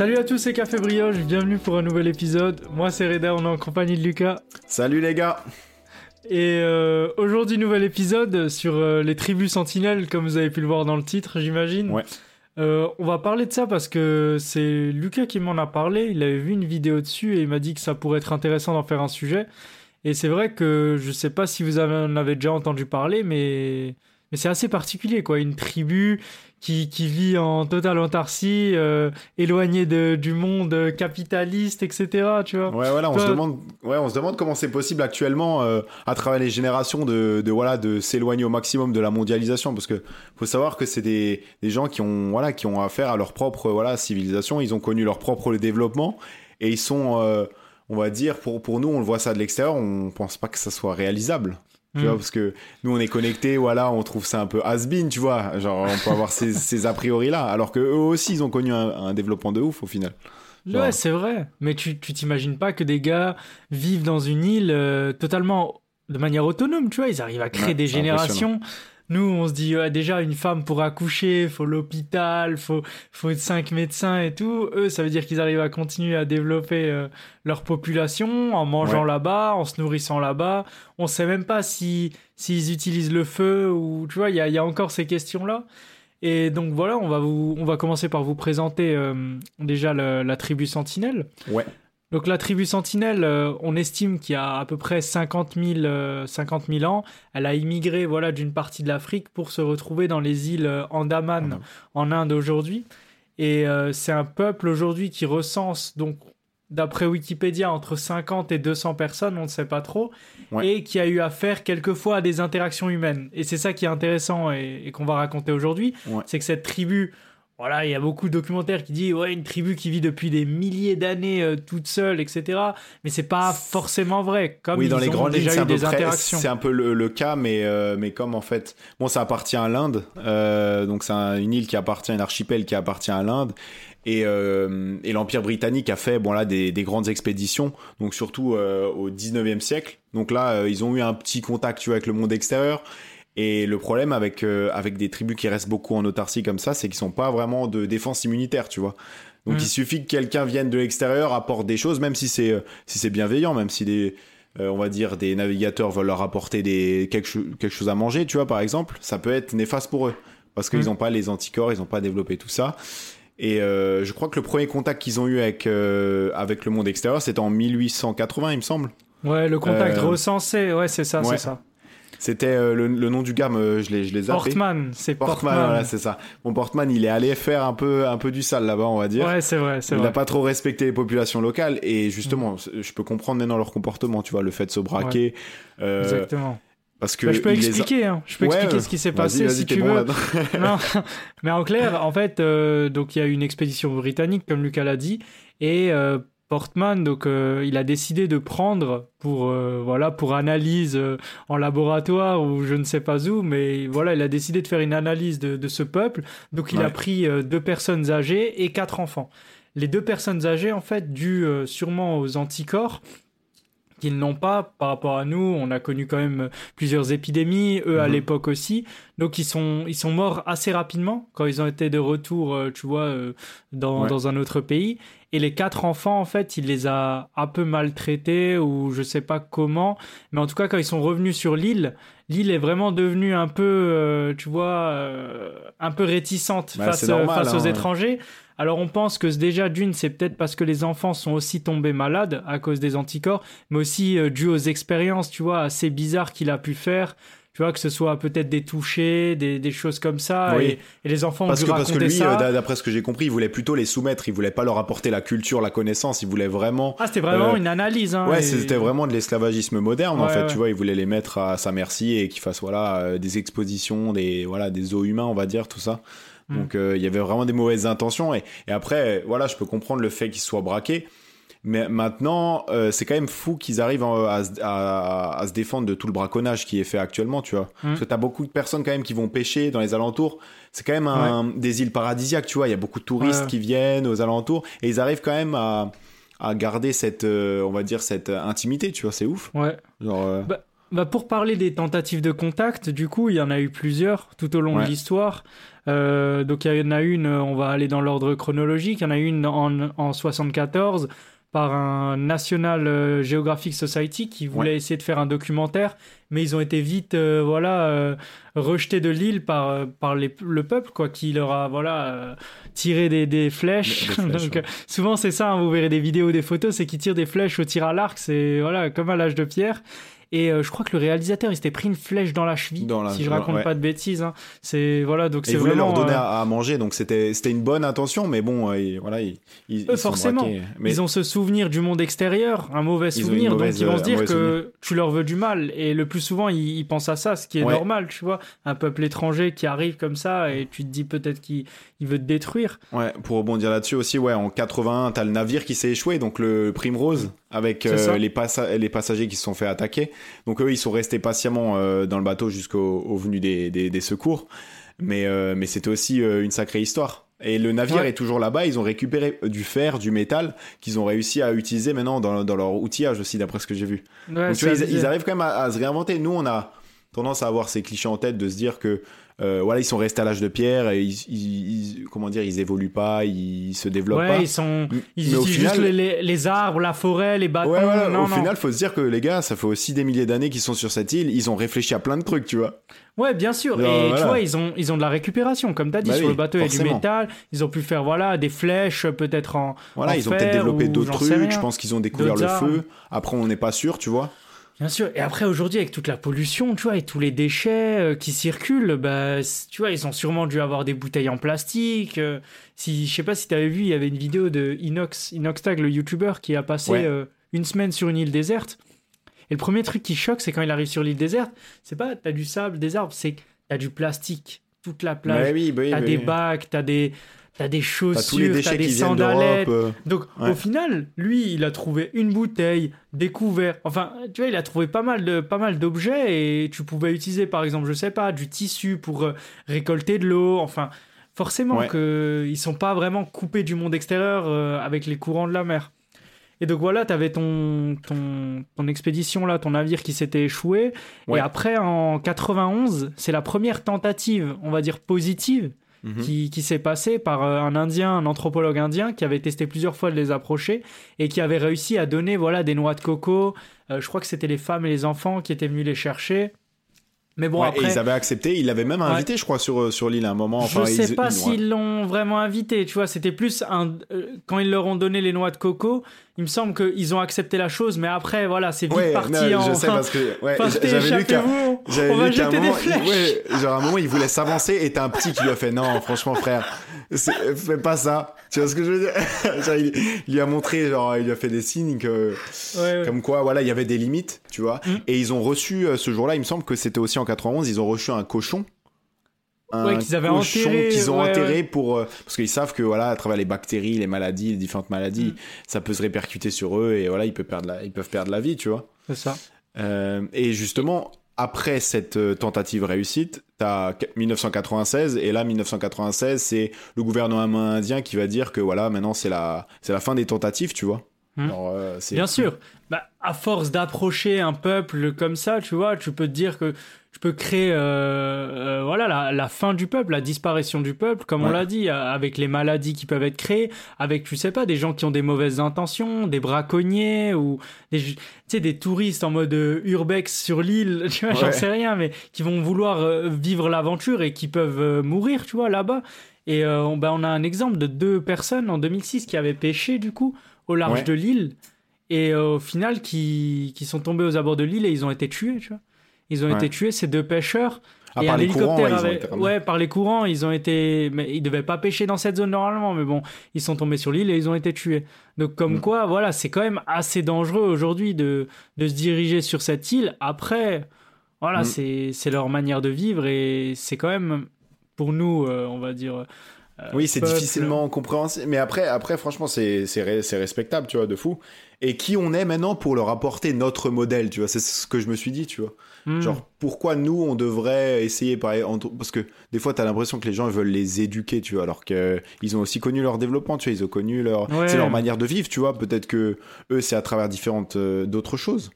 Salut à tous, c'est Café Brioche, bienvenue pour un nouvel épisode. Moi c'est Reda, on est en compagnie de Lucas. Salut les gars Et euh, aujourd'hui, nouvel épisode sur euh, les tribus sentinelles, comme vous avez pu le voir dans le titre, j'imagine. Ouais. Euh, on va parler de ça parce que c'est Lucas qui m'en a parlé. Il avait vu une vidéo dessus et il m'a dit que ça pourrait être intéressant d'en faire un sujet. Et c'est vrai que je sais pas si vous en avez déjà entendu parler, mais, mais c'est assez particulier, quoi. Une tribu qui, qui vit en totale autarcie, euh, éloignée de, du monde capitaliste, etc. Tu vois. Ouais, voilà, on Toi- se demande, ouais, on se demande comment c'est possible actuellement, euh, à travers les générations, de, de voilà, de s'éloigner au maximum de la mondialisation, parce que faut savoir que c'est des, des gens qui ont, voilà, qui ont affaire à leur propre, voilà, civilisation. Ils ont connu leur propre développement et ils sont, euh, on va dire, pour pour nous, on le voit ça de l'extérieur, on pense pas que ça soit réalisable. Tu vois, parce que nous, on est connectés, voilà, on trouve ça un peu has-been, tu vois. Genre, on peut avoir ces, ces a priori-là. Alors que eux aussi, ils ont connu un, un développement de ouf, au final. Genre- Ouais, c'est vrai. Mais tu tu t'imagines pas que des gars vivent dans une île euh, totalement de manière autonome, tu vois. Ils arrivent à créer Ouais, des générations. Nous, on se dit, déjà, une femme pour accoucher, faut l'hôpital, faut, faut cinq médecins et tout. Eux, ça veut dire qu'ils arrivent à continuer à développer euh, leur population en mangeant Ouais. là-bas, en se nourrissant là-bas. On sait même pas si s'ils utilisent le feu ou, tu vois, il y a, y a encore ces questions-là. Et donc voilà, on va, vous, on va commencer par vous présenter euh, déjà le- la tribu Sentinelle. Ouais. Donc la tribu Sentinelle, euh, on estime qu'il y a à peu près 50 000, euh, 50 000 ans. Elle a immigré voilà, d'une partie de l'Afrique pour se retrouver dans les îles euh, Andaman en Inde aujourd'hui. Et euh, c'est un peuple aujourd'hui qui recense, donc d'après Wikipédia, entre 50 et 200 personnes, on ne sait pas trop, Ouais. et qui a eu affaire quelquefois à des interactions humaines. Et c'est ça qui est intéressant et, et qu'on va raconter aujourd'hui, Ouais. c'est que cette tribu, voilà, il y a beaucoup de documentaires qui disent ouais une tribu qui vit depuis des milliers d'années euh, toute seule, etc. Mais c'est pas forcément vrai. Comme oui, ils dans les grandes déjà c'est eu un peu des près- interactions. c'est un peu le, le cas, mais euh, mais comme en fait, bon, ça appartient à l'Inde, euh, donc c'est un- une île qui appartient, un archipel qui appartient à l'Inde. Et, et l'Empire britannique a fait bon là des, des grandes expéditions, donc surtout au 19e siècle. Donc là, ils ont eu un petit contact tu vois, avec le monde extérieur. Et le problème avec euh, avec des tribus qui restent beaucoup en autarcie comme ça, c'est qu'ils sont pas vraiment de défense immunitaire, tu vois. Donc Mm. il suffit que quelqu'un vienne de l'extérieur, apporte des choses, même si c'est euh, si c'est bienveillant, même si des euh, on va dire des navigateurs veulent leur apporter des quelque, cho- quelque chose à manger, tu vois, par exemple, ça peut être néfaste pour eux parce qu'ils Mm. n'ont pas les anticorps, ils n'ont pas développé tout ça. Et euh, je crois que le premier contact qu'ils ont eu avec euh, avec le monde extérieur, c'était en 1880, il me semble. Ouais, le contact Euh, recensé, ouais, c'est ça, ouais. c'est ça. C'était euh, le, le nom du gars, me- je l'ai je zappé. Portman, c'est Portman, Portman. voilà, c'est ça. Bon, Portman, il est allé faire un peu, un peu du sale là-bas, on va dire. Ouais, c'est vrai, c'est il vrai. n'a pas trop respecté les populations locales et justement, je peux comprendre maintenant leur comportement, tu vois, le fait de se braquer. euh, Exactement. parce que Bah, je peux il les a- expliquer, hein. je peux Ouais, expliquer euh, ce qui s'est passé si tu bon veux. non, mais en clair, en fait, euh, donc il y a eu une expédition britannique, comme Lucas l'a dit, et euh, Portman, donc euh, il a décidé de prendre pour euh, voilà pour analyse euh, en laboratoire ou je ne sais pas où, mais voilà, il a décidé de faire une analyse de, de ce peuple. Donc il a pris deux personnes âgées et quatre enfants. Les deux personnes âgées, en fait, dues sûrement aux anticorps qu'ils n'ont pas par rapport à nous. On a connu quand même plusieurs épidémies, eux à Mhm. l'époque aussi. Donc ils sont, ils sont morts assez rapidement quand ils ont été de retour, tu vois, dans, Ouais. dans un autre pays. Et les quatre enfants, en fait, il les a un peu maltraités ou je sais pas comment. Mais en tout cas, quand ils sont revenus sur l'île, l'île est vraiment devenue un peu, euh, tu vois, euh, un peu réticente Bah, face, c'est normal, face aux hein. étrangers. Alors on pense que déjà d'une, c'est peut-être parce que les enfants sont aussi tombés malades à cause des anticorps, mais aussi euh, dû aux expériences, tu vois, assez bizarres qu'il a pu faire. Tu vois, que ce soit peut-être des touchés, des, des choses comme ça. Oui. Et, et les enfants Parce ont dû que, parce que lui, euh, d'a- d'après ce que j'ai compris, il voulait plutôt les soumettre, il voulait pas leur apporter la culture, la connaissance, il voulait vraiment. Ah, c'était vraiment euh, une analyse. Hein, Ouais, et- c'était vraiment de l'esclavagisme moderne en fait, ouais. tu vois, il voulait les mettre à sa merci et qu'ils fassent voilà euh, des expositions, des voilà des zoos humains, on va dire tout ça. Mm. Donc euh, il y avait vraiment des mauvaises intentions et, et après voilà, je peux comprendre le fait qu'ils soient braqués. Mais maintenant, euh, c'est quand même fou qu'ils arrivent en- à, se- à- à se défendre de tout le braconnage qui est fait actuellement, tu vois. Mm. Parce que t'as beaucoup de personnes quand même qui vont pêcher dans les alentours. C'est quand même un, des îles paradisiaques, tu vois. Il y a beaucoup de touristes Ouais. qui viennent aux alentours et ils arrivent quand même à, à garder cette, euh, on va dire, cette intimité, tu vois. C'est ouf. Ouais. Genre, euh, Bah, bah, pour parler des tentatives de contact, du coup, il y en a eu plusieurs tout au long Ouais. de l'histoire. Euh, donc il y en a une, on va aller dans l'ordre chronologique, il y en a une en, en 74 par un National euh, Geographic Society qui voulait Ouais. essayer de faire un documentaire, mais ils ont été vite euh, voilà euh, rejetés de l'île par par les- le peuple quoi, qui leur a voilà tiré des, des flèches. Des- des flèches, Donc ouais. souvent c'est ça, hein, vous verrez des vidéos, des photos, c'est qu'ils tirent des flèches au tir à l'arc, c'est voilà comme à l'âge de pierre. Et euh, je crois que le réalisateur il s'était pris une flèche dans la cheville, Dans la- si je raconte ouais. pas de bêtises. hein. C'est voilà donc c'est vraiment. leur donner euh, à, à manger, donc c'était c'était une bonne intention, mais bon, euh, ils- voilà, ils, ils, Eux, ils sont forcément. braqués. Mais Ils ont ce souvenir du monde extérieur, un mauvais souvenir, mauvaise, donc ils vont se dire que tu leur veux du mal. Et le plus souvent, ils, ils pensent à ça, ce qui est Ouais. normal, tu vois. Un peuple étranger qui arrive comme ça et tu te dis peut-être qu'il il veut te détruire. Ouais, pour rebondir là-dessus aussi, ouais, en 81, t'as le navire qui s'est échoué, donc le Primrose, avec euh, les, passa- les passagers qui se sont fait attaquer. Donc eux, ils sont restés patiemment euh, dans le bateau jusqu'au au venu des, des, des secours. Mais, euh, mais c'était aussi euh, une sacrée histoire. Et le navire Ouais. est toujours là-bas. Ils ont récupéré du fer, du métal, qu'ils ont réussi à utiliser maintenant dans, dans leur outillage aussi, d'après ce que j'ai vu. Ouais, Donc tu vois, ça ils, arrivent quand même à, à se réinventer. Nous, on a tendance à avoir ces clichés en tête de se dire que euh, voilà, ils sont restés à l'âge de pierre et ils, ils- ils- comment dire, ils évoluent pas, ils se développent Ouais, pas. ils sont. Ils utilisent final- juste les, les- les arbres, la forêt, les bâtons. Ouais, voilà, non, au non. final, faut se dire que les gars, ça fait aussi des milliers d'années qu'ils sont sur cette île, ils ont réfléchi à plein de trucs, tu vois. Ouais, bien sûr. Et tu vois, ils ont, ils ont de la récupération, comme tu as dit. Bah sur oui, le bateau, il y a du métal. Ils ont pu faire voilà, des flèches, peut-être en. Voilà, en ils ont peut-être fer développé d'autres trucs, je pense qu'ils ont découvert le feu. Après, on n'est pas sûr, tu vois. Bien sûr. Et après, aujourd'hui, avec toute la pollution, tu vois, et tous les déchets euh, qui circulent, bah, tu vois, ils ont sûrement dû avoir des bouteilles en plastique. euh, si, je sais pas si tu avais vu, il y avait une vidéo de Inox, Inoxtag, le youtubeur, qui a passé Ouais. euh, une semaine sur une île déserte. Et le premier truc qui choque, c'est quand il arrive sur l'île déserte, c'est pas t'as du sable, des arbres, c'est que t'as du plastique, toute la plage. Ouais, oui, bah oui, t'as bah des oui. bacs, t'as des, t'as des T'as chaussures, déchets des sandalettes. euh, Donc Ouais. au final, lui, il a trouvé une bouteille, des couverts. Enfin, tu vois, il a trouvé pas mal de pas mal d'objets et tu pouvais utiliser par exemple, je sais pas, du tissu pour euh, récolter de l'eau. Enfin, forcément Ouais. que ils sont pas vraiment coupés du monde extérieur euh, avec les courants de la mer. Et donc voilà, tu avais ton, ton, ton expédition là, ton navire qui s'était échoué. Ouais. Et après, en 91, c'est la première tentative, on va dire positive, mhm. qui, qui s'est passé par euh, un Indien, un anthropologue indien, qui avait testé plusieurs fois de les approcher et qui avait réussi à donner voilà des noix de coco. Euh, je crois que c'était les femmes et les enfants qui étaient venus les chercher. Mais bon, Ouais, après, Et ils avaient accepté, ils l'avaient même invité, je crois, sur, euh, sur l'île à un moment. je Enfin, sais ils- pas ils- s'ils l'ont vraiment invité. Tu vois, c'était plus un euh, quand ils leur ont donné les noix de coco. Il me semble qu'ils ont accepté la chose, mais après, voilà, c'est vite Ouais, parti non, en. je sais parce que ouais, j'avais lu qu'à un moment, il- ouais, genre à un moment il voulait s'avancer et t'as un petit qui lui a fait non franchement frère fais pas ça tu vois ce que je veux dire? Genre, il, il lui a montré genre il lui a fait des signes que Ouais, ouais. comme quoi voilà il y avait des limites tu vois Mm. et ils ont reçu euh, ce jour-là il me semble que c'était aussi en 91 ils ont reçu un cochon un Ouais, qu'ils avaient cochon enterré, qu'ils ont ouais, enterré ouais. pour euh, parce qu'ils savent que voilà à travers les bactéries les maladies les différentes maladies Mm. ça peut se répercuter sur eux et voilà ils peuvent perdre la, ils peuvent perdre la vie tu vois C'est ça. euh, et justement, après cette euh, tentative réussite, t'as qu- 1996, et là, 1996, c'est le gouvernement indien qui va dire que voilà, maintenant, c'est la, c'est la fin des tentatives, tu vois. Hmm. Euh, Bien sûr. Bah, à force d'approcher un peuple comme ça, tu vois, tu peux te dire que tu peux créer euh, euh, voilà, la, la fin du peuple, la disparition du peuple, comme on l'a dit, avec les maladies qui peuvent être créées, avec, tu sais pas, des gens qui ont des mauvaises intentions, des braconniers ou des, tu sais, des touristes en mode urbex sur l'île, tu vois, j'en sais rien, mais qui vont vouloir vivre l'aventure et qui peuvent mourir, tu vois, là-bas. Et euh, on, bah, on a un exemple de deux personnes en 2006 qui avaient pêché, du coup, au large Ouais. de l'île et euh, au final qui, qui sont tombés aux abords de l'île et ils ont été tués, tu vois. Ils ont Ouais. été tués, ces deux pêcheurs. et part un les courants, hélicoptère ouais, avait- ouais, par les courants, ils ont été, mais ils devaient pas pêcher dans cette zone normalement, mais bon, ils sont tombés sur l'île et ils ont été tués. Donc comme Mm. quoi, voilà, c'est quand même assez dangereux aujourd'hui de, de se diriger sur cette île. Après, voilà, Mm. c'est c'est leur manière de vivre et c'est quand même pour nous, euh, on va dire. Euh, Oui, c'est difficilement compréhensible. Mais après, après franchement, c'est respectable, tu vois, de fou. Et qui on est maintenant pour leur apporter notre modèle, tu vois C'est ce que je me suis dit, tu vois. Mm. Genre, pourquoi nous, on devrait essayer par... entre- Parce que des fois, t'as l'impression que les gens veulent les éduquer, tu vois, alors qu'ils ont aussi connu leur développement, tu vois, ils ont connu leur... Ouais. C'est leur manière de vivre, tu vois. Peut-être que eux, c'est à travers différentes... euh, d'autres choses.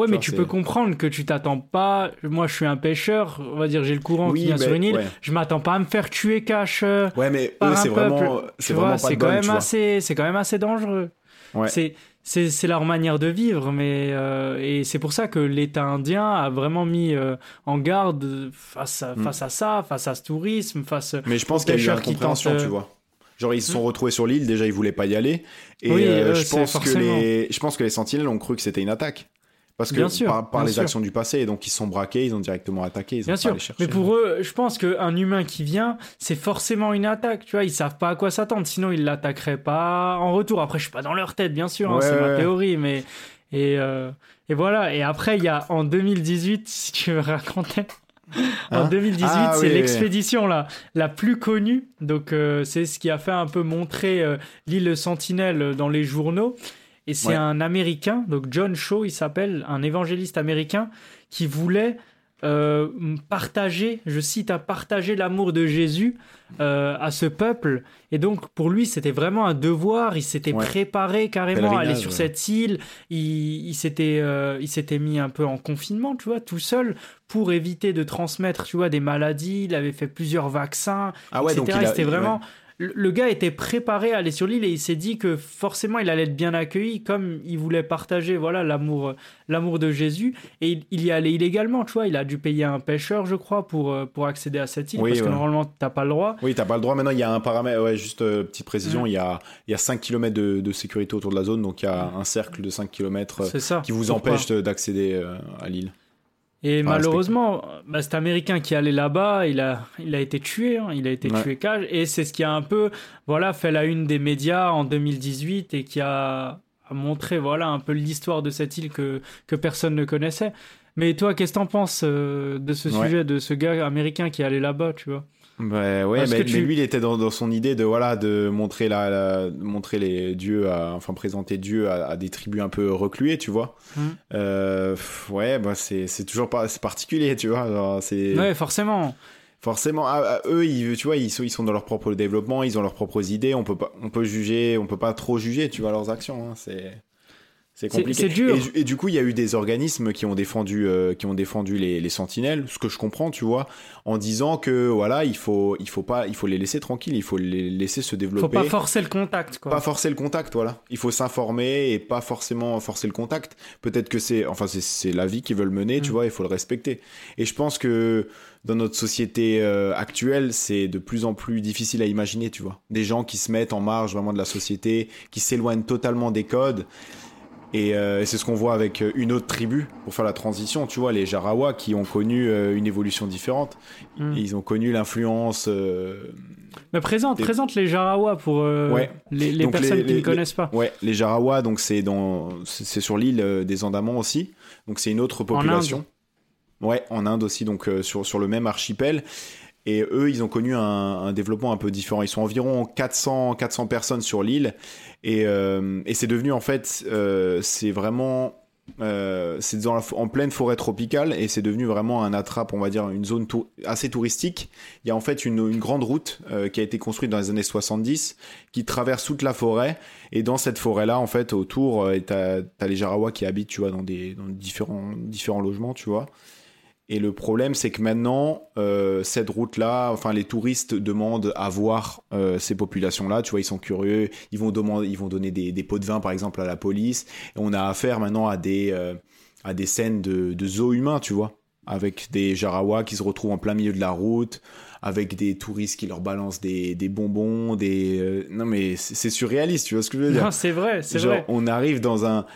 Ouais, mais tu peux comprendre que tu t'attends pas. Moi, je suis un pêcheur, on va dire, j'ai le courant Oui, qui vient mais- sur une île. ouais. Je m'attends pas à me faire tuer cash euh, Ouais, mais eux, c'est vraiment, c'est vraiment pas de quand même tu assez, c'est quand même assez dangereux. Ouais. C'est, leur manière de vivre, mais euh, et c'est pour ça que l'État indien a vraiment mis euh, en garde face à, Mm. face à ça, face à ce tourisme, face. Mais je pense qu'il y a eu une tentent, euh, tu vois. Genre ils se sont retrouvés sur l'île, déjà ils voulaient pas y aller, et Oui, euh, je c'est pense que forcément. les, je pense que les sentinelles ont cru que c'était une attaque, parce que Bien sûr, par, par bien les sûr. actions du passé, et donc ils sont braqués, ils ont directement attaqué, ils ont Bien pas sûr, chercher. mais pour eux, je pense qu'un humain qui vient, c'est forcément une attaque. Tu vois, ils savent pas à quoi s'attendre, sinon ils l'attaqueraient pas en retour. Après, je suis pas dans leur tête, bien sûr, hein, Ouais, c'est ma ouais. théorie, mais et euh, et voilà. Et après, il y a en 2018, si tu veux raconter. En Hein? 2018, Ah, c'est oui, oui, oui. l'expédition là, la plus connue. Donc, euh, c'est ce qui a fait un peu montrer euh, l'île Sentinelle dans les journaux. Et c'est Ouais. un Américain, donc John Shaw, il s'appelle, un évangéliste américain, qui voulait euh, partager, je cite, à partager l'amour de Jésus euh, à ce peuple. Et donc, pour lui, c'était vraiment un devoir. Il s'était Ouais. préparé carrément à aller sur ouais. cette île. Il, il s'était, euh, il s'était mis un peu en confinement, tu vois, tout seul, pour éviter de transmettre, tu vois, des maladies. Il avait fait plusieurs vaccins, ah ouais, etc. C'était vraiment. Le gars était préparé à aller sur l'île et il s'est dit que forcément il allait être bien accueilli comme il voulait partager voilà l'amour l'amour de Jésus et il, il y allait illégalement tu vois il a dû payer un pêcheur je crois pour euh, pour accéder à cette île Oui, parce que normalement t'as pas le droit Oui, t'as pas le droit. Maintenant, il y a un paramètre. Ouais, juste euh, petite précision. Il y a, il y a 5 km de, de sécurité autour de la zone, donc il y a un cercle de 5 km euh, qui vous empêche de- d'accéder euh, à l'île. Et malheureusement, bah, cet Américain qui allait là-bas, il a, il a été tué, hein, il a été Ouais. tué cage, et c'est ce qui a un peu, voilà, fait la une des médias en 2018 et qui a, a montré, voilà, un peu l'histoire de cette île que, que personne ne connaissait. Mais toi, qu'est-ce que t'en penses euh, de ce Ouais. sujet, de ce gars américain qui allait là-bas, tu vois? Bah ouais, mais, que mais tu- lui, il était dans, dans son idée de voilà de montrer la, la- montrer les dieux, à, enfin présenter Dieu à, à des tribus un peu recluées, tu vois. Mhm. Euh, ouais, bah c'est toujours pas c'est particulier, tu vois. c'est Ouais, forcément. forcément ah, ah, eux, ils, tu vois, ils sont ils sont dans leur propre développement, ils ont leurs propres idées. On peut pas on peut juger, on peut pas trop juger, tu vois leurs actions. hein, c'est c'est compliqué. c'est dur. Et, du- et du coup, il y a eu des organismes qui ont défendu, euh, qui ont défendu les, les sentinelles, ce que je comprends, tu vois, en disant que voilà, il faut, il faut pas, il faut les laisser tranquilles, il faut les laisser se développer. Faut pas forcer le contact, quoi. Pas forcer le contact, voilà. Il faut s'informer et pas forcément forcer le contact. Peut-être que c'est, enfin, c'est- c'est la vie qu'ils veulent mener, tu Mm. vois, il faut le respecter. Et je pense que dans notre société euh, actuelle, c'est de plus en plus difficile à imaginer, tu vois. Des gens qui se mettent en marge vraiment de la société, qui s'éloignent totalement des codes. Et, euh, et c'est ce qu'on voit avec euh, une autre tribu pour faire la transition, tu vois, les Jarawa qui ont connu euh, une évolution différente. Mm. Ils ont connu l'influence euh, Mais présente, Des- présente les Jarawa pour Ouais. les, personnes les- qui ne connaissent pas. Ouais, les Jarawa, donc c'est dans, c'est sur l'île des Andamans aussi. Donc c'est une autre population. Ouais, en Inde aussi, donc sur sur le même archipel. Et eux, ils ont connu un, développement un peu différent. Ils sont environ 400 400 personnes sur l'île, et euh, et c'est devenu en fait, euh, c'est vraiment euh, c'est en pleine forêt tropicale et c'est devenu vraiment un attrape, on va dire, une zone assez touristique. Il y a en fait une, grande route euh, qui a été construite dans les années 70 qui traverse toute la forêt et dans cette forêt-là, en fait, autour, t'as as les Jarawa qui habitent, tu vois, dans des différents différents logements, tu vois. Et le problème, c'est que maintenant, euh, cette route-là, enfin, les touristes demandent à voir euh, ces populations-là. Tu vois, ils sont curieux. Ils vont demander, ils vont donner des, des pots de vin, par exemple, à la police. Et on a affaire maintenant à des euh, à des scènes de, de zoo humain, tu vois, avec des Jarawa qui se retrouvent en plein milieu de la route, avec des touristes qui leur balancent des, des bonbons, des non mais c'est surréaliste, tu vois ce que je veux dire? Non, c'est vrai, c'est vrai. on arrive dans un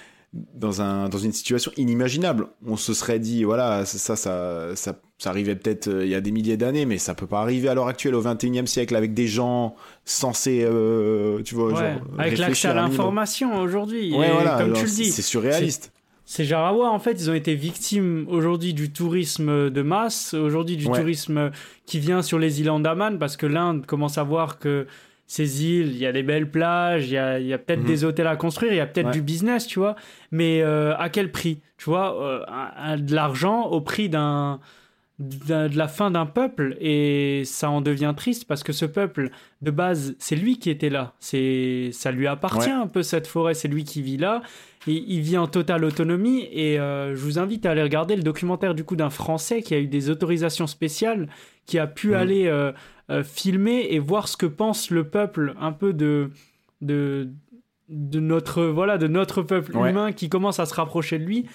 dans un dans une situation inimaginable. On se serait dit voilà ça ça ça, ça arrivait peut-être euh, il y a des milliers d'années, mais ça peut pas arriver à l'heure actuelle au 21e siècle avec des gens censés euh, tu vois Ouais, genre, Avec l'accès à l'information aujourd'hui. Ouais voilà, comme genre, tu le dis, c'est surréaliste. Ces Jarawa, en fait, ils ont été victimes aujourd'hui du tourisme de masse, aujourd'hui du Ouais. tourisme qui vient sur les îles Andaman, parce que l'Inde commence à voir que ces îles, il y a des belles plages, il y a, a peut-être Mhm. des hôtels à construire, il y a peut-être Ouais. du business, tu vois, mais euh, à quel prix? Tu vois, euh, de l'argent au prix d'un de, la fin d'un peuple et ça en devient triste parce que ce peuple de base c'est lui qui était là c'est ça lui appartient Ouais. un peu cette forêt c'est lui qui vit là et il vit en totale autonomie et euh, je vous invite à aller regarder le documentaire du coup d'un français qui a eu des autorisations spéciales qui a pu Mhm. aller euh, euh, filmer et voir ce que pense le peuple un peu de de de notre voilà de notre peuple Ouais. humain qui commence à se rapprocher de lui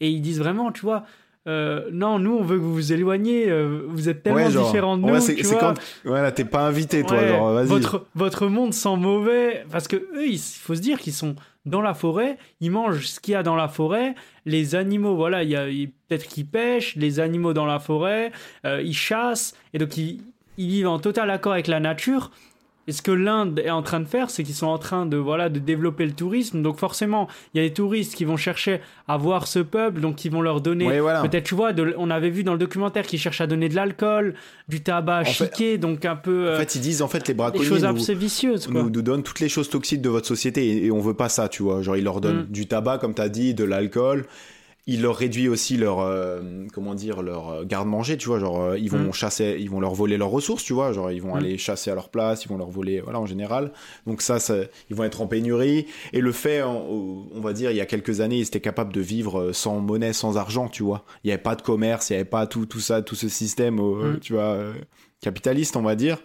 et ils disent vraiment tu vois euh, non nous on veut que vous vous éloigniez euh, vous êtes tellement Ouais, genre, différents de ouais, nous c'est tu c'est vois. quand. Voilà, t'es pas invité, toi, Ouais, genre, vas-y. votre votre monde sent mauvais parce que eux il faut se dire qu'ils sont dans la forêt ils mangent ce qu'il y a dans la forêt les animaux voilà il y a peut-être qu'ils pêchent les animaux dans la forêt euh, ils chassent et donc ils, ils vivent en total accord avec la nature et ce que l'Inde est en train de faire, c'est qu'ils sont en train de voilà de développer le tourisme. Donc forcément, il y a des touristes qui vont chercher à voir ce peuple, donc ils vont leur donner Ouais, voilà. peut-être tu vois, de- on avait vu dans le documentaire qu'ils cherchent à donner de l'alcool, du tabac fait- chiqué, donc un peu En euh, fait, ils disent, en fait, les des braconniers choses nous, assez vicieuses quoi. nous, nous donnent toutes les choses toxiques de votre société et, et on veut pas ça, tu vois. Genre, ils leur donnent Mm. du tabac, comme t'as dit, de l'alcool. Ils leur réduisent aussi leur, euh, comment dire, leur euh, garde-manger, tu vois. Genre, euh, ils vont Mm. chasser, ils vont leur voler leurs ressources, tu vois. Genre, ils vont Mm. aller chasser à leur place, ils vont leur voler, voilà, en général. Donc ça, ça, ils vont être en pénurie. Et le fait, on, on va dire, il y a quelques années, ils étaient capables de vivre euh, sans monnaie, sans argent, tu vois. Il n'y avait pas de commerce, il n'y avait pas tout, tout ça, tout ce système, euh, Mm. tu vois, euh, capitaliste, on va dire.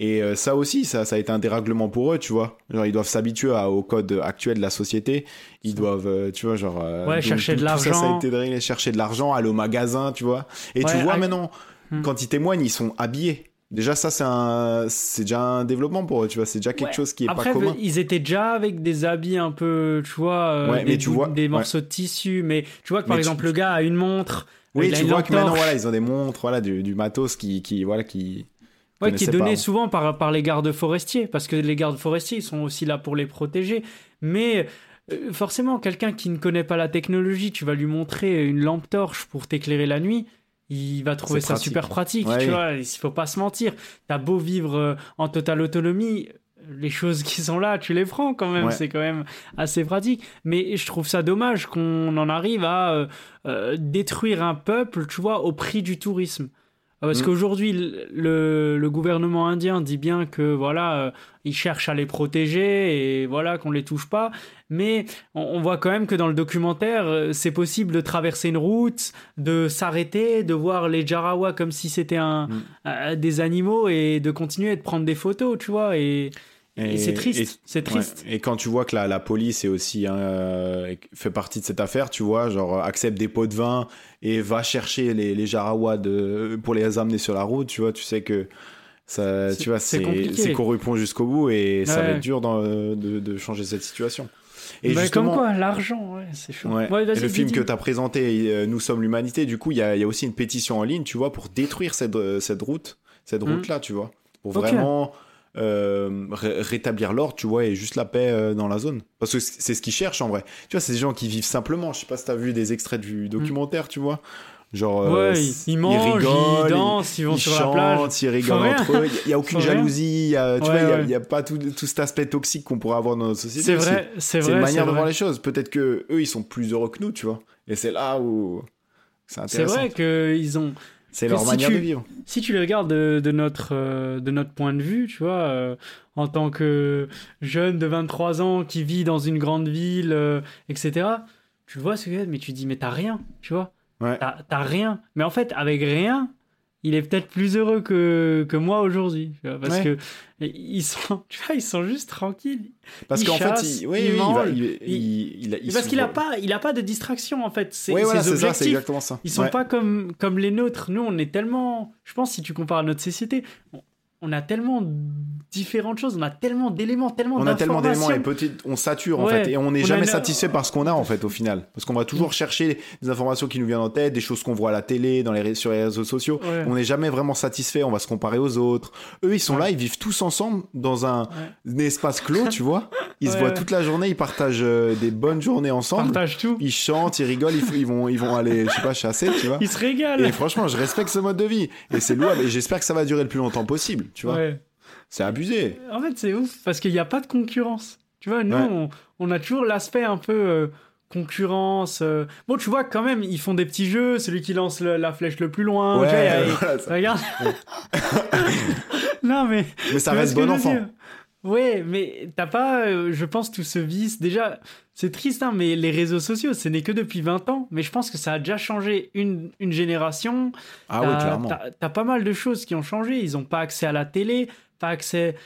Et euh, ça aussi, ça, ça a été un dérèglement pour eux, tu vois. Genre, ils doivent s'habituer au code actuel de la société. Ils doivent, euh, tu vois, genre. euh, Ouais, donc, chercher tout- de tout ça, ça a l'argent. été déréglé, chercher de l'argent, aller au magasin, tu vois. Et tu vois ah- maintenant, Hmm. quand ils témoignent, ils sont habillés. Déjà, ça, c'est un, c'est déjà un développement pour eux, tu vois. C'est déjà quelque Ouais. chose qui est Après, pas commun. ils étaient déjà avec des habits un peu, tu vois, Ouais, des, mais tu vois- des morceaux de tissu. Mais tu vois que par Mais tu- exemple, le gars a une montre. Oui, tu vois que maintenant, voilà, ils ont des montres, voilà, du, du matos qui, qui, voilà, qui. Ouais, qui est donné pas. souvent par, par les gardes forestiers, parce que les gardes forestiers, ils sont aussi là pour les protéger. Mais euh, forcément, quelqu'un qui ne connaît pas la technologie, tu vas lui montrer une lampe torche pour t'éclairer la nuit, il va trouver ça pratique. super pratique, Ouais, tu oui. vois, il faut pas se mentir. T'as beau vivre euh, en totale autonomie, les choses qui sont là, tu les prends quand même, Ouais. c'est quand même assez pratique. Mais je trouve ça dommage qu'on en arrive à euh, détruire un peuple, tu vois, au prix du tourisme. Parce Mm. qu'aujourd'hui, le- le, gouvernement indien dit bien que voilà, euh, il cherche à les protéger et voilà qu'on les touche pas. Mais on, on voit quand même que dans le documentaire, euh, c'est possible de traverser une route, de s'arrêter, de voir les Jarawa comme si c'était un, Mm. euh, des animaux et de continuer de prendre des photos, tu vois. Et, et c'est triste, et- c'est triste. Ouais. Et quand tu vois que la, la police est aussi euh, fait partie de cette affaire, tu vois, genre euh, accepte des pots de vin et va chercher les, les Jarawa de, pour les amener sur la route, tu vois, tu sais que ça, tu vois, c'est corruption jusqu'au bout et ça va être dur dans- de, de changer cette situation. Et Bah, justement, comme quoi, l'argent, ouais, c'est chaud. Ouais. Ouais, Et le film que tu as présenté, euh, Nous sommes l'humanité, du coup, il y a, il y a aussi une pétition en ligne, tu vois, pour détruire cette, euh, cette route, cette Mhm. route-là, tu vois, pour vraiment euh, ré- rétablir l'ordre, tu vois, et juste la paix euh, dans la zone. Parce que c'est ce qu'ils cherchent en vrai. Tu vois, c'est des gens qui vivent simplement. Je sais pas si tu as vu des extraits du documentaire, tu vois. Genre, euh, ils, ils mangent, rigolent, ils dansent, ils vont ils sur chantent, la plage. ils rigolent entre eux. Il n'y a, aucune Faut jalousie. il y a- tu Ouais, vois, il y a- ouais. pas tout, tout cet aspect toxique qu'on pourrait avoir dans notre société. C'est vrai, c'est C'est vrai. une manière de voir les choses. Peut-être que eux, ils sont plus heureux que nous, tu vois. Et c'est là où c'est C'est intéressant. vrai qu'ils ont. C'est leur si manière tu- de vivre. Si tu les regardes de, de notre, euh, de notre point de vue, tu vois, euh, en tant que jeune de 23 ans qui vit dans une grande ville, euh, etc., tu vois ce que mais tu dis, mais t'as rien, tu vois. Ouais. T'as rien. Mais en fait, avec rien, il est peut-être plus heureux que, que moi aujourd'hui. Parce Ouais. que ils sont, tu vois, ils sont juste tranquilles. Parce qu'en fait, il, oui, il oui, il, mange, il, parce qu'il a voit- pas, il a pas de distraction en fait. C'est Oui, voilà, c'est ça, c'est objectifs. exactement ça. Ils sont Ouais. pas comme, comme les nôtres. Nous, on est tellement. Je pense, si tu compares à notre société, on, a tellement différentes choses, on a tellement d'éléments, tellement On a tellement d'éléments et peut-être on sature en fait et on n'est jamais satisfait par ce qu'on a en fait au final parce qu'on va toujours chercher des informations qui nous viennent en tête, des choses qu'on voit à la télé, dans les sur les réseaux sociaux. Ouais. On n'est jamais vraiment satisfait, on va se comparer aux autres. Eux ils sont Ouais. là, ils vivent tous ensemble dans un, espace clos, tu vois. Ils se voient toute la journée, ils partagent euh, des bonnes journées ensemble. Partage tout. Ils chantent, ils rigolent, ils, ils vont ils vont aller je sais pas chasser, tu vois. Ils se régalent. Et franchement, je respecte ce mode de vie et c'est louable et j'espère que ça va durer le plus longtemps possible, tu vois. Ouais. C'est abusé. En fait, c'est ouf parce qu'il n'y a pas de concurrence. Tu vois, nous, Ouais. on, on a toujours l'aspect un peu euh, concurrence. euh. Bon, tu vois, quand même, ils font des petits jeux. Celui qui lance le- la flèche le plus loin. Ouais, tu vois, ça- Regarde. non, mais. Mais ça reste bon enfant. Ouais, mais t'as pas, euh, je pense, tout ce vice. Déjà, c'est triste, hein, mais les réseaux sociaux, ce n'est que depuis 20 ans. Mais je pense que ça a déjà changé une, une génération. Ah oui, clairement. T'as pas mal de choses qui ont changé. Ils ont pas accès à la télé, pas accès.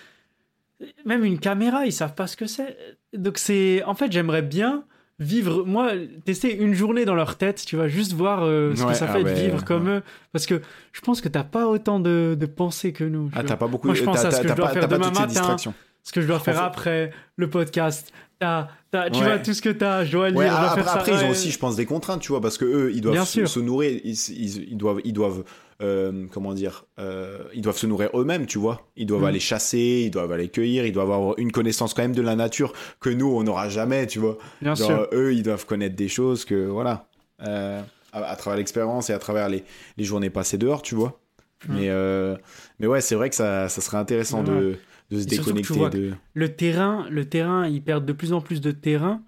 Même une caméra, ils savent pas ce que c'est. Donc c'est. En fait, j'aimerais bien vivre. Moi, tester une journée dans leur tête, tu vois, juste voir euh, ce Ouais, que ça ah fait de ouais, vivre comme eux. Parce que je pense que t'as pas autant de, de pensées que nous. Ah, t'as pas beaucoup Moi, je pense à ce que t'as je dois faire demain matin. Ce que je dois faire après le podcast. T'as, t'as- tu Ouais. vois, tout ce que t'as. Je dois lire, Ouais, je dois après, faire ça. après, ils ont aussi, je pense, des contraintes, tu vois, parce que eux, ils doivent se, nourrir, ils, ils- ils doivent, ils doivent, euh, comment dire, euh, ils doivent se nourrir eux-mêmes, tu vois. Ils doivent Mm. aller chasser, ils doivent aller cueillir, ils doivent avoir une connaissance quand même de la nature que nous, on n'aura jamais, tu vois. Bien Genre, sûr. eux, ils doivent connaître des choses que, voilà, euh, à, à travers l'expérience et à travers les, les journées passées dehors, tu vois. Mm. Mais, mais ouais, c'est vrai que ça, ça serait intéressant de, de se déconnecter de. le terrain, le terrain, ils perdent de plus en plus de terrain.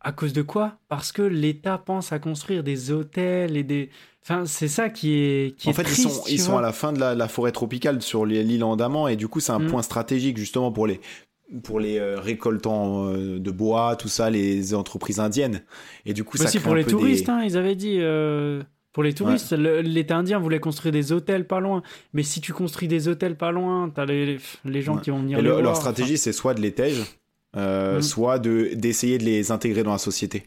À cause de quoi? Parce que l'État pense à construire des hôtels et des. Enfin, c'est ça qui est, qui En est fait, triste, ils sont, ils à la fin de la, la forêt tropicale sur l'île Andaman et du coup, c'est un Mm. point stratégique justement pour les pour les euh, récoltants euh, de bois, tout ça, les entreprises indiennes. Et du coup, Mais ça aussi crée pour un les peu touristes, des... hein, ils avaient dit. euh, Pour les touristes, le- l'État indien voulait construire des hôtels pas loin. Mais si tu construis des hôtels pas loin, t'as les, les gens Ouais. qui vont venir Et les le- voir. leur stratégie, c'est soit de les tège, euh, Mm. soit de d'essayer de les intégrer dans la société.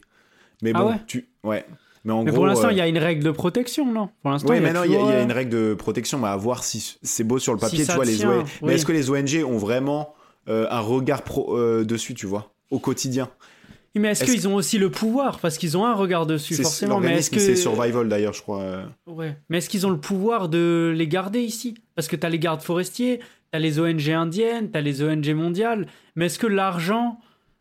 Mais Ah bon, ouais tu ouais. Mais en Mais gros, pour l'instant, euh, il y a une règle de protection, non? Pour l'instant, Oui, il y a mais non, il y, a- il y a toujours, une euh, règle de protection, mais à voir si c'est beau sur le papier, tu vois, les ONG. Mais est-ce que les ONG ont vraiment euh, un regard pro, euh, dessus, tu vois, au quotidien? Mais est-ce qu'ils ont aussi le pouvoir? Parce qu'ils ont un regard dessus, forcément. Mais est-ce que c'est Survival d'ailleurs, je crois. euh. Ouais. Mais est-ce qu'ils ont le pouvoir de les garder ici? Parce que t'as les gardes forestiers, t'as les ONG indiennes, t'as les ONG mondiales. Mais est-ce que l'argent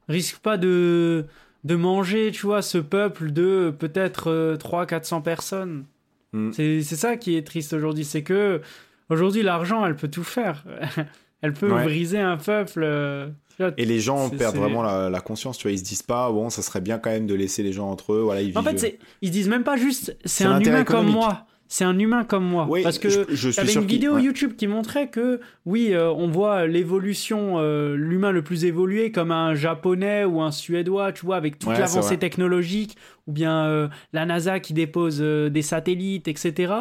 risque pas de de manger, tu vois, ce peuple de peut-être 300-400 personnes? Mm. C'est c'est ça qui est triste aujourd'hui, c'est que aujourd'hui l'argent, elle peut tout faire. elle peut Ouais. briser un peuple. Et les gens perdent vraiment la, la conscience, tu vois. Ils se disent pas, bon, ça serait bien quand même de laisser les gens entre eux, voilà, ils vivent. En fait, ils se disent même pas juste c'est un humain comme moi. C'est un humain comme moi. Oui, Parce que sûr une vidéo ouais. YouTube qui montrait que, oui, euh, on voit l'évolution, euh, l'humain le plus évolué comme un japonais ou un suédois, tu vois, avec toute Ouais, l'avancée technologique, ou bien euh, la NASA qui dépose des satellites, etc.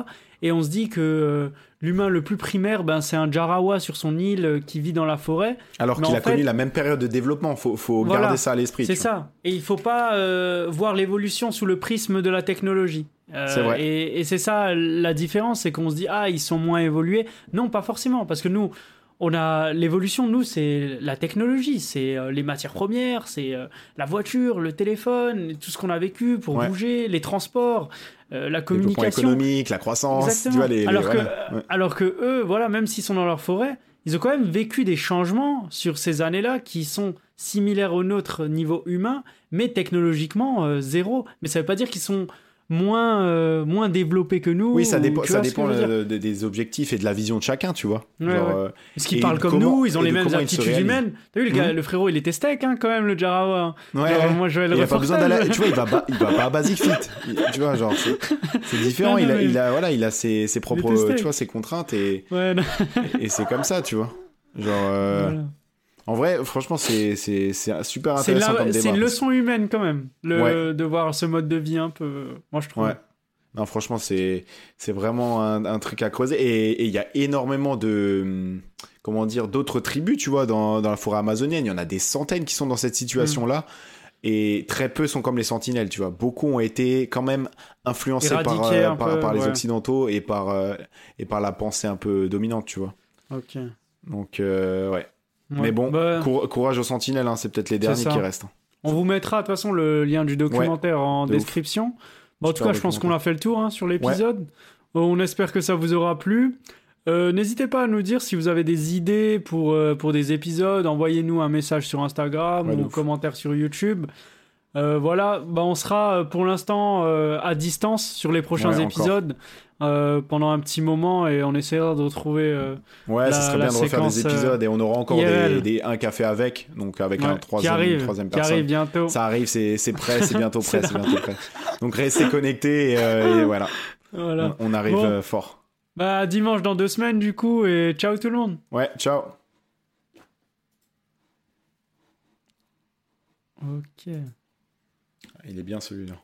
Et on se dit que l'humain le plus primaire, ben, c'est un Jarawa sur son île euh, qui vit dans la forêt. Alors qu'il a connu la même période de développement, faut, faut Voilà. garder ça à l'esprit. C'est ça. Et il faut pas euh, voir l'évolution sous le prisme de la technologie. Euh, C'est vrai. Et, et c'est ça la différence, c'est qu'on se dit ah ils sont moins évolués. Non, pas forcément, parce que nous on a l'évolution. Nous c'est la technologie, c'est euh, les matières premières, c'est euh, la voiture, le téléphone, tout ce qu'on a vécu pour Ouais. bouger, les transports, euh, la communication. économique, la croissance, tu vois, les, les- alors, que. Ouais. alors que eux, voilà, même s'ils sont dans leur forêt, ils ont quand même vécu des changements sur ces années-là qui sont similaires au nôtre niveau humain, mais technologiquement euh, zéro. Mais ça veut pas dire qu'ils sont moins, euh, moins développés que nous. Oui, ça tu ça dépend des- objectifs et de la vision de chacun, tu vois. Ouais, Genre, ouais. euh, Parce qu'ils parlent comme comment- nous, ils ont les mêmes réalisent. humaines. T'as vu, le, gars, le frérot, il était steak hein, quand même, le Jarawa. Ouais, Genre, ouais. moi, je vais le il a pas besoin d'aller. Tu vois, il va il va pas à Basic Fit. Il- tu vois, genre, c'est différent. Non, non, il, a, mais- il a, voilà, il a ses, ses propres, tu vois, ses contraintes et, Ouais, et c'est comme ça, tu vois. Genre, euh, voilà. En vrai, franchement, c'est c'est c'est super intéressant la- comme c'est une leçon humaine quand même, le, Ouais. de voir ce mode de vie un peu. Moi, je trouve. Ouais. Non, franchement, c'est c'est vraiment un, un truc à creuser. Et il y a énormément de. hum, Comment dire D'autres tribus, tu vois, dans, dans la forêt amazonienne. Il y en a des centaines qui sont dans cette situation-là. Et très peu sont comme les sentinelles, tu vois. Beaucoup ont été quand même influencés par, euh, par, peu, par les ouais. Occidentaux et par, euh, et par la pensée un peu dominante, tu vois. Ok. Donc, euh, ouais. Ouais. Mais bon, Bah, cour- courage aux sentinelles, hein, c'est peut-être les derniers qui restent. On vous mettra de toute façon le lien du documentaire en de description. Bon, en tout cas, je pense qu'on a fait le tour hein, sur l'épisode. On espère que ça vous aura plu. Euh, N'hésitez pas à nous dire si vous avez des idées pour, euh, pour des épisodes. Envoyez-nous un message sur Instagram ou un commentaire sur YouTube. Euh, voilà, bah, on sera pour l'instant à distance sur les prochains encore. Euh, pendant un petit moment et on essaiera de retrouver. euh, Ouais, ça serait bien de refaire des euh, épisodes et on aura encore des, des- un café avec, donc avec ouais, un qui troisième, une arrive, troisième qui personne. arrive bientôt. Ça arrive, c'est prêt, c'est bientôt prêt, c'est bientôt prêt. Donc restez connectés et, euh, et voilà, Voilà. on, on arrive Bon. fort. Bah, dimanche dans deux semaines, du coup, et ciao tout le monde. Ouais, ciao. Ok. Il est bien celui-là.